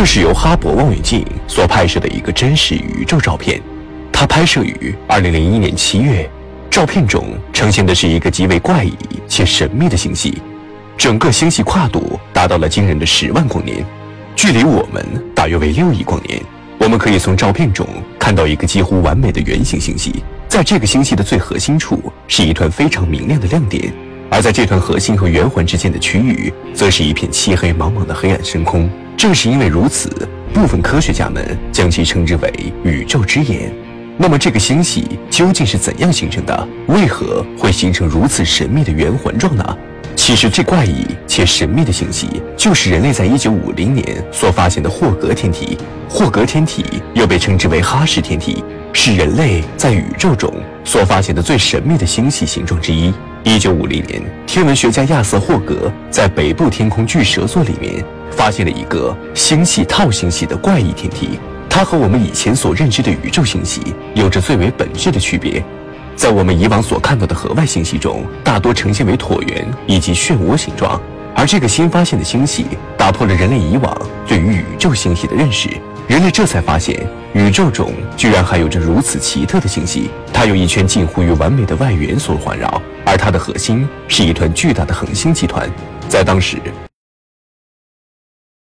这是由哈勃望远镜所拍摄的一个真实宇宙照片，它拍摄于2001年7月。照片中呈现的是一个极为怪异且神秘的星系，整个星系跨度达到了惊人的十万光年，距离我们大约为六亿光年。我们可以从照片中看到一个几乎完美的圆形星系，在这个星系的最核心处是一团非常明亮的亮点，而在这团核心和圆环之间的区域，则是一片漆黑茫茫的黑暗深空。正是因为如此，部分科学家们将其称之为“宇宙之眼”。那么，这个星系究竟是怎样形成的？为何会形成如此神秘的圆环状呢？其实，这怪异且神秘的星系就是人类在1950年所发现的霍格天体。霍格天体又被称之为哈氏天体，是人类在宇宙中所发现的最神秘的星系形状之一。1950年，天文学家亚瑟·霍格在北部天空巨蛇座里面发现了一个星系套星系的怪异天体。它和我们以前所认知的宇宙星系有着最为本质的区别。在我们以往所看到的河外星系中，大多呈现为椭圆以及漩涡形状，而这个新发现的星系打破了人类以往对于宇宙星系的认识。人类这才发现，宇宙中居然还有着如此奇特的星系。它有一圈近乎于完美的外缘所环绕，而它的核心是一团巨大的恒星集团。在当时，